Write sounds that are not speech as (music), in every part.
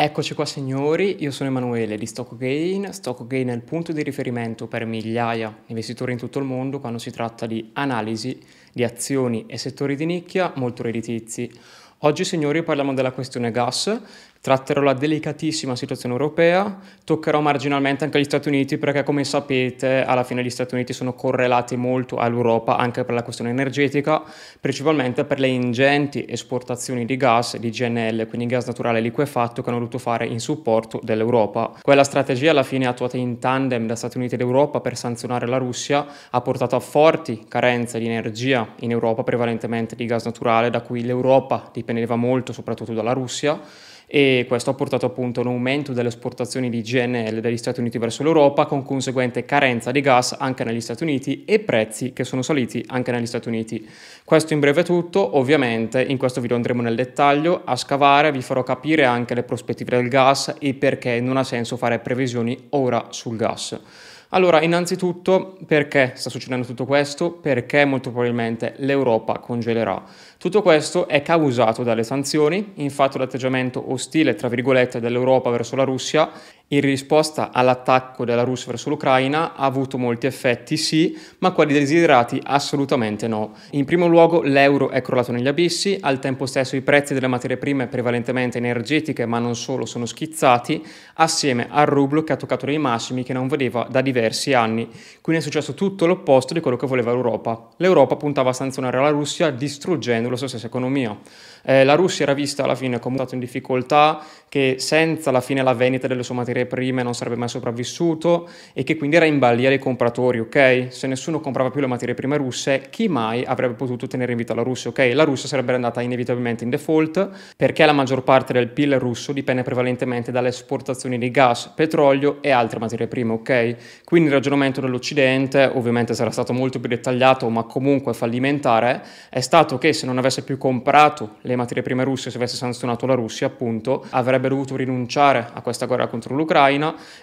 Eccoci qua signori, io sono Emanuele di StockGain. StockGain è il punto di riferimento per migliaia di investitori in tutto il mondo quando si tratta di analisi di azioni e settori di nicchia molto redditizi. Oggi signori parliamo della questione gas, Tratterò la delicatissima situazione europea, toccherò marginalmente anche gli Stati Uniti perché come sapete alla fine gli Stati Uniti sono correlati molto all'Europa anche per la questione energetica, principalmente per le ingenti esportazioni di gas, di GNL, quindi gas naturale liquefatto che hanno dovuto fare in supporto dell'Europa. Quella strategia alla fine attuata in tandem da Stati Uniti ed Europa per sanzionare la Russia ha portato a forti carenze di energia in Europa, prevalentemente di gas naturale, da cui l'Europa dipendeva molto soprattutto dalla Russia e questo ha portato appunto un aumento delle esportazioni di GNL dagli Stati Uniti verso l'Europa con conseguente carenza di gas anche negli Stati Uniti e prezzi che sono saliti anche negli Stati Uniti. Questo in breve è tutto, ovviamente in questo video andremo nel dettaglio a scavare, vi farò capire anche le prospettive del gas e perché non ha senso fare previsioni ora sul gas. Allora, innanzitutto, perché sta succedendo tutto questo? Perché molto probabilmente l'Europa congelerà. Tutto questo è causato dalle sanzioni, infatti l'atteggiamento ostile, tra virgolette, dell'Europa verso la Russia in risposta all'attacco della Russia verso l'Ucraina ha avuto molti effetti, sì, ma quelli desiderati assolutamente no. In primo luogo l'euro è crollato negli abissi, al tempo stesso i prezzi delle materie prime prevalentemente energetiche, ma non solo, sono schizzati, assieme al rublo che ha toccato dei massimi che non vedeva da diversi anni. Quindi è successo tutto l'opposto di quello che voleva l'Europa. L'Europa puntava a sanzionare la Russia distruggendo la sua stessa economia. Eh, la Russia era vista alla fine come un stato in difficoltà, che senza alla fine la vendita delle sue materie prime non sarebbe mai sopravvissuto e che quindi era in balia dei compratori, ok? Se nessuno comprava più le materie prime russe, chi mai avrebbe potuto tenere in vita la Russia, ok? La Russia sarebbe andata inevitabilmente in default perché la maggior parte del PIL russo dipende prevalentemente dalle esportazioni di gas, petrolio e altre materie prime, ok? Quindi il ragionamento dell'Occidente, ovviamente sarà stato molto più dettagliato, ma comunque fallimentare, è stato che se non avesse più comprato le materie prime russe, se avesse sanzionato la Russia, appunto, avrebbe dovuto rinunciare a questa guerra contro l'Ucraina,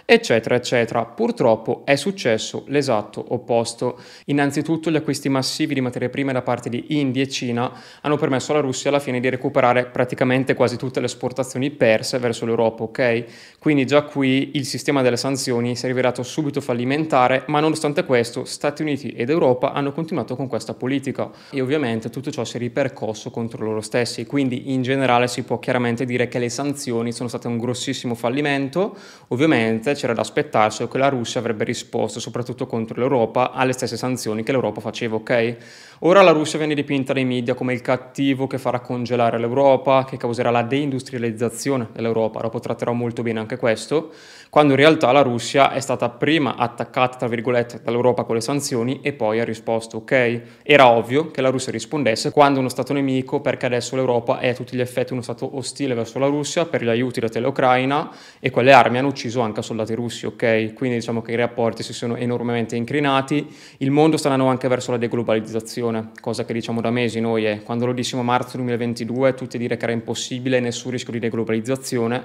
eccetera, eccetera. Purtroppo è successo l'esatto opposto. Innanzitutto gli acquisti massivi di materie prime da parte di India e Cina hanno permesso alla Russia alla fine di recuperare praticamente quasi tutte le esportazioni perse verso l'Europa, ok? Quindi già qui il sistema delle sanzioni si è rivelato subito fallimentare, ma nonostante questo Stati Uniti ed Europa hanno continuato con questa politica e ovviamente tutto ciò si è ripercosso contro loro stessi quindi in generale si può chiaramente dire che le sanzioni sono state un grossissimo fallimento. Ovviamente c'era da aspettarsi che la Russia avrebbe risposto, soprattutto contro l'Europa, alle stesse sanzioni che l'Europa faceva, ok? Ora la Russia viene dipinta dai media come il cattivo che farà congelare l'Europa, che causerà la deindustrializzazione dell'Europa, dopo tratterò molto bene anche questo, quando in realtà la Russia è stata prima attaccata, tra virgolette, dall'Europa con le sanzioni e poi ha risposto, ok? Era ovvio che la Russia rispondesse quando uno Stato nemico, perché adesso l'Europa è a tutti gli effetti uno Stato ostile verso la Russia per gli aiuti dati all'Ucraina e quelle armi hanno ucciso anche soldati russi, ok? Quindi diciamo che i rapporti si sono enormemente incrinati, il mondo sta andando anche verso la deglobalizzazione cosa che diciamo da mesi noi è quando lo dissimo a marzo 2022 tutti dire che era impossibile, nessun rischio di deglobalizzazione,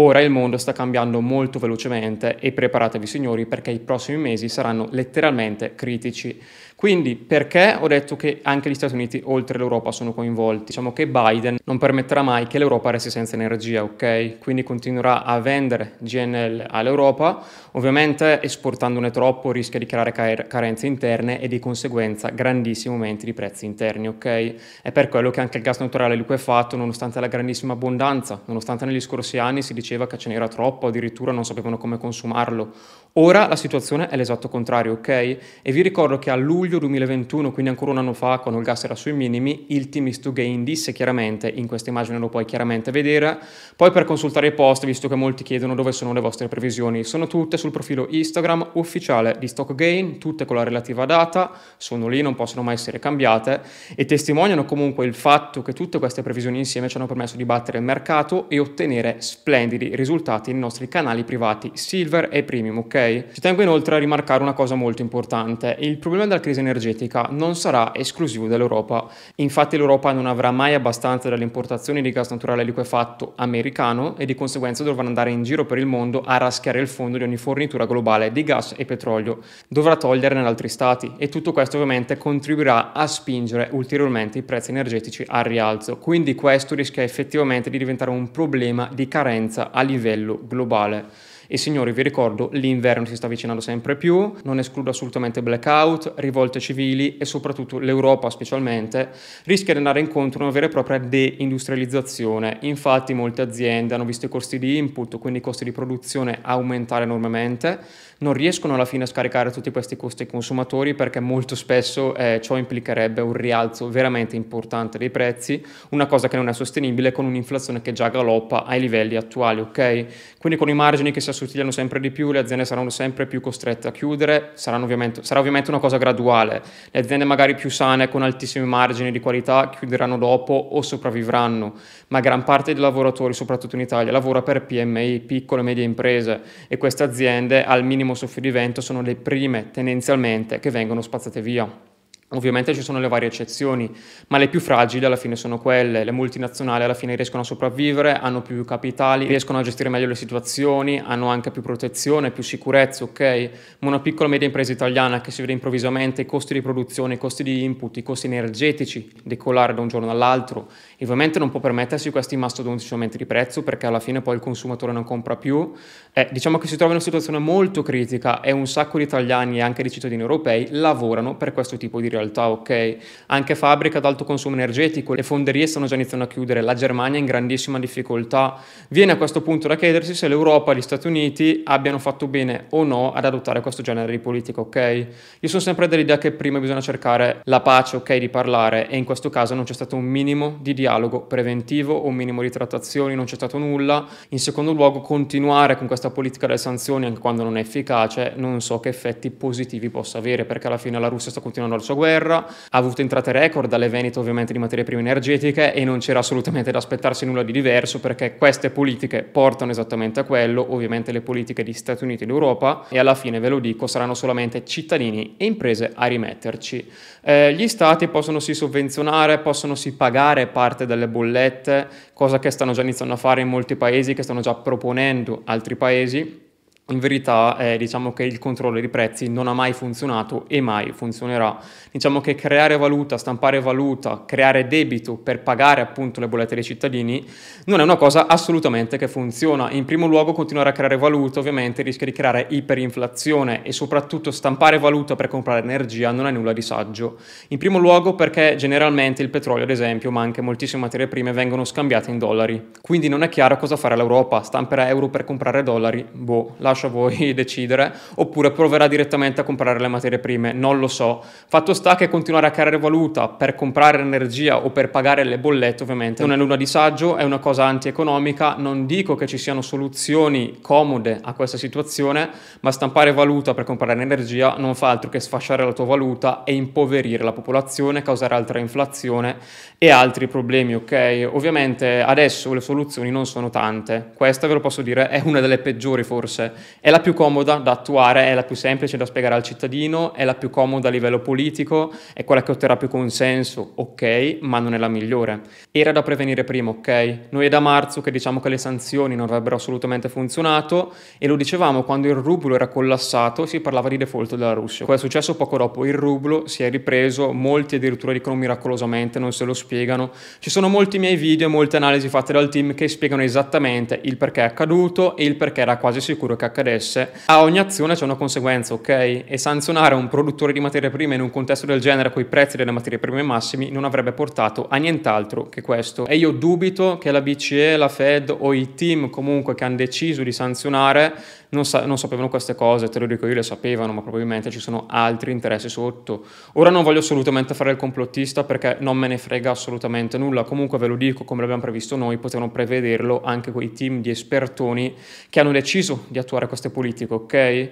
ora il mondo sta cambiando molto velocemente e preparatevi signori perché i prossimi mesi saranno letteralmente critici. Quindi perché ho detto che anche gli Stati Uniti oltre l'Europa sono coinvolti? Diciamo che Biden non permetterà mai che l'Europa resti senza energia, ok? Quindi continuerà a vendere GNL all'Europa, ovviamente esportandone troppo rischia di creare car- carenze interne e di conseguenza grandissimi aumenti di prezzi interni, ok? È per quello che anche il gas naturale liquefatto, nonostante la grandissima abbondanza, nonostante negli scorsi anni si diceva che ce n'era troppo, addirittura non sapevano come consumarlo, ora la situazione è l'esatto contrario, ok? E vi ricordo che a luglio luglio 2021, quindi ancora un anno fa, quando il gas era sui minimi, il team is to gain disse chiaramente, in questa immagine lo puoi chiaramente vedere, poi per consultare i post, visto che molti chiedono dove sono le vostre previsioni, sono tutte sul profilo Instagram ufficiale di Stock Gain, tutte con la relativa data, sono lì, non possono mai essere cambiate e testimoniano comunque il fatto che tutte queste previsioni insieme ci hanno permesso di battere il mercato e ottenere splendidi risultati nei nostri canali privati Silver e Premium, ok? Ci tengo inoltre a rimarcare una cosa molto importante, il problema della crisi energetica non sarà esclusivo dell'Europa. Infatti l'Europa non avrà mai abbastanza delle importazioni di gas naturale liquefatto americano e di conseguenza dovrà andare in giro per il mondo a raschiare il fondo di ogni fornitura globale di gas e petrolio. Dovrà toglierne in altri stati e tutto questo ovviamente contribuirà a spingere ulteriormente i prezzi energetici al rialzo. Quindi questo rischia effettivamente di diventare un problema di carenza a livello globale. E signori, vi ricordo, l'inverno si sta avvicinando sempre più, non escludo assolutamente blackout, rivolte civili e soprattutto l'Europa specialmente rischia di andare incontro a una vera e propria deindustrializzazione. Infatti molte aziende hanno visto i costi di input, quindi i costi di produzione aumentare enormemente, non riescono alla fine a scaricare tutti questi costi ai consumatori perché molto spesso eh, ciò implicherebbe un rialzo veramente importante dei prezzi, una cosa che non è sostenibile con un'inflazione che già galoppa ai livelli attuali, ok? Quindi con i margini che si assottigliano sempre di più, le aziende saranno sempre più costrette a chiudere, ovviamente, sarà ovviamente una cosa graduale. Le aziende magari più sane, con altissimi margini di qualità, chiuderanno dopo o sopravvivranno, ma gran parte dei lavoratori, soprattutto in Italia, lavora per PMI, piccole e medie imprese, e queste aziende al minimo soffio di vento sono le prime tendenzialmente che vengono spazzate via. Ovviamente ci sono le varie eccezioni, ma le più fragili alla fine sono quelle. Le multinazionali alla fine riescono a sopravvivere, hanno più capitali, riescono a gestire meglio le situazioni, hanno anche più protezione, più sicurezza, ok? Ma una piccola e media impresa italiana che si vede improvvisamente i costi di produzione, i costi di input, i costi energetici decollare da un giorno all'altro, ovviamente non può permettersi questi mastodontici aumenti di prezzo perché alla fine poi il consumatore non compra più. Eh, diciamo che si trova in una situazione molto critica e un sacco di italiani e anche di cittadini europei lavorano per questo tipo di realtà, ok? Anche fabbriche ad alto consumo energetico, le fonderie stanno già iniziando a chiudere, la Germania è in grandissima difficoltà. Viene a questo punto da chiedersi se l'Europa e gli Stati Uniti abbiano fatto bene o no ad adottare questo genere di politica, ok? Io sono sempre dell'idea che prima bisogna cercare la pace, ok, di parlare e in questo caso non c'è stato un minimo di dialogo preventivo, un minimo di trattazioni, non c'è stato nulla. In secondo luogo continuare con questa politica delle sanzioni anche quando non è efficace, non so che effetti positivi possa avere perché alla fine la Russia sta continuando la sua guerra guerra, ha avuto entrate record dalle vendite ovviamente di materie prime energetiche e non c'era assolutamente da aspettarsi nulla di diverso perché queste politiche portano esattamente a quello, ovviamente le politiche di Stati Uniti ed Europa e alla fine ve lo dico saranno solamente cittadini e imprese a rimetterci. Eh, gli stati possono sì sovvenzionare, possono sì pagare parte delle bollette, cosa che stanno già iniziando a fare in molti paesi, che stanno già proponendo altri paesi in verità eh, diciamo che il controllo dei prezzi non ha mai funzionato e mai funzionerà. Diciamo che creare valuta, stampare valuta, creare debito per pagare appunto le bollette dei cittadini non è una cosa assolutamente che funziona. In primo luogo continuare a creare valuta ovviamente rischia di creare iperinflazione e soprattutto stampare valuta per comprare energia non è nulla di saggio. In primo luogo perché generalmente il petrolio ad esempio ma anche moltissime materie prime vengono scambiate in dollari. Quindi non è chiaro cosa fare l'Europa, stamperà euro per comprare dollari? Boh, lascia lascio a voi (laughs) decidere, oppure proverà direttamente a comprare le materie prime, non lo so. Fatto sta che continuare a creare valuta per comprare energia o per pagare le bollette ovviamente non è nulla di saggio, è una cosa antieconomica, non dico che ci siano soluzioni comode a questa situazione, ma stampare valuta per comprare energia non fa altro che sfasciare la tua valuta e impoverire la popolazione, causare altra inflazione e altri problemi, ok? Ovviamente adesso le soluzioni non sono tante, questa ve lo posso dire è una delle peggiori forse, è la più comoda da attuare, è la più semplice da spiegare al cittadino, è la più comoda a livello politico, è quella che otterrà più consenso, ok, ma non è la migliore. Era da prevenire prima, ok? Noi è da marzo che diciamo che le sanzioni non avrebbero assolutamente funzionato e lo dicevamo quando il rublo era collassato si parlava di default della Russia. Cosa è successo poco dopo? Il rublo si è ripreso, molti addirittura dicono miracolosamente, non se lo spiegano. Ci sono molti miei video e molte analisi fatte dal team che spiegano esattamente il perché è accaduto e il perché era quasi sicuro che accadesse accadesse, a ogni azione c'è una conseguenza, ok? E sanzionare un produttore di materie prime in un contesto del genere con i prezzi delle materie prime massimi non avrebbe portato a nient'altro che questo. E io dubito che la BCE, la Fed o i team comunque che hanno deciso di sanzionare non, sa- non, sapevano queste cose, te lo dico io, le sapevano, ma probabilmente ci sono altri interessi sotto. Ora non voglio assolutamente fare il complottista perché non me ne frega assolutamente nulla, comunque ve lo dico, come l'abbiamo previsto noi, potevano prevederlo anche quei team di espertoni che hanno deciso di attuare queste politiche, ok? Eh,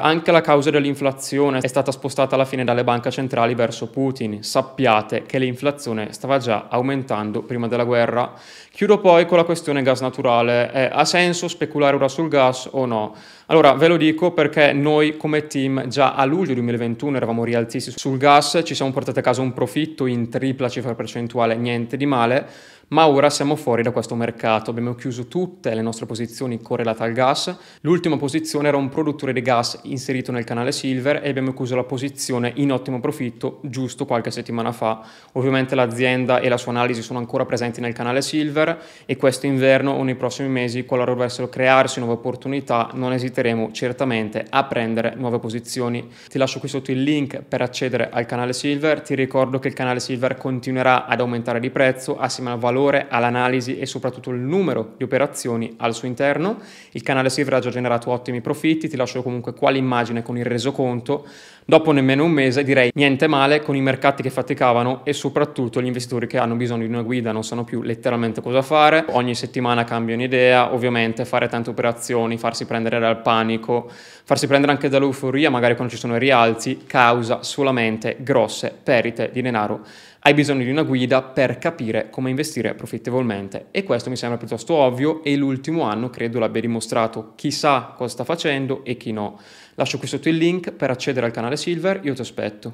anche la causa dell'inflazione è stata spostata alla fine dalle banche centrali verso Putin. Sappiate che l'inflazione stava già aumentando prima della guerra. Chiudo poi con la questione gas naturale. Eh, ha senso speculare ora sul gas o no? Allora, ve lo dico perché noi come team già a luglio 2021 eravamo rialzisti sul gas, ci siamo portati a casa un profitto in tripla cifra percentuale, niente di male, ma ora siamo fuori da questo mercato, abbiamo chiuso tutte le nostre posizioni correlate al gas, l'ultima posizione era un produttore di gas inserito nel canale Silver e abbiamo chiuso la posizione in ottimo profitto giusto qualche settimana fa. Ovviamente l'azienda e la sua analisi sono ancora presenti nel canale Silver e questo inverno o nei prossimi mesi, qualora dovessero crearsi nuove opportunità, non esiteremo certamente a prendere nuove posizioni. Ti lascio qui sotto il link per accedere al canale Silver, ti ricordo che il canale Silver continuerà ad aumentare di prezzo assieme al valore valore, all'analisi e soprattutto il numero di operazioni al suo interno. Il canale Silver ha già generato ottimi profitti, ti lascio comunque qua l'immagine con il resoconto. Dopo nemmeno un mese direi niente male con i mercati che faticavano e soprattutto gli investitori che hanno bisogno di una guida non sanno più letteralmente cosa fare. Ogni settimana cambiano idea, ovviamente fare tante operazioni, farsi prendere dal panico, farsi prendere anche dall'euforia magari quando ci sono i rialzi, causa solamente grosse perdite di denaro hai bisogno di una guida per capire come investire profittevolmente e questo mi sembra piuttosto ovvio e l'ultimo anno credo l'abbia dimostrato chi sa cosa sta facendo e chi no. Lascio qui sotto il link per accedere al canale Silver, io ti aspetto.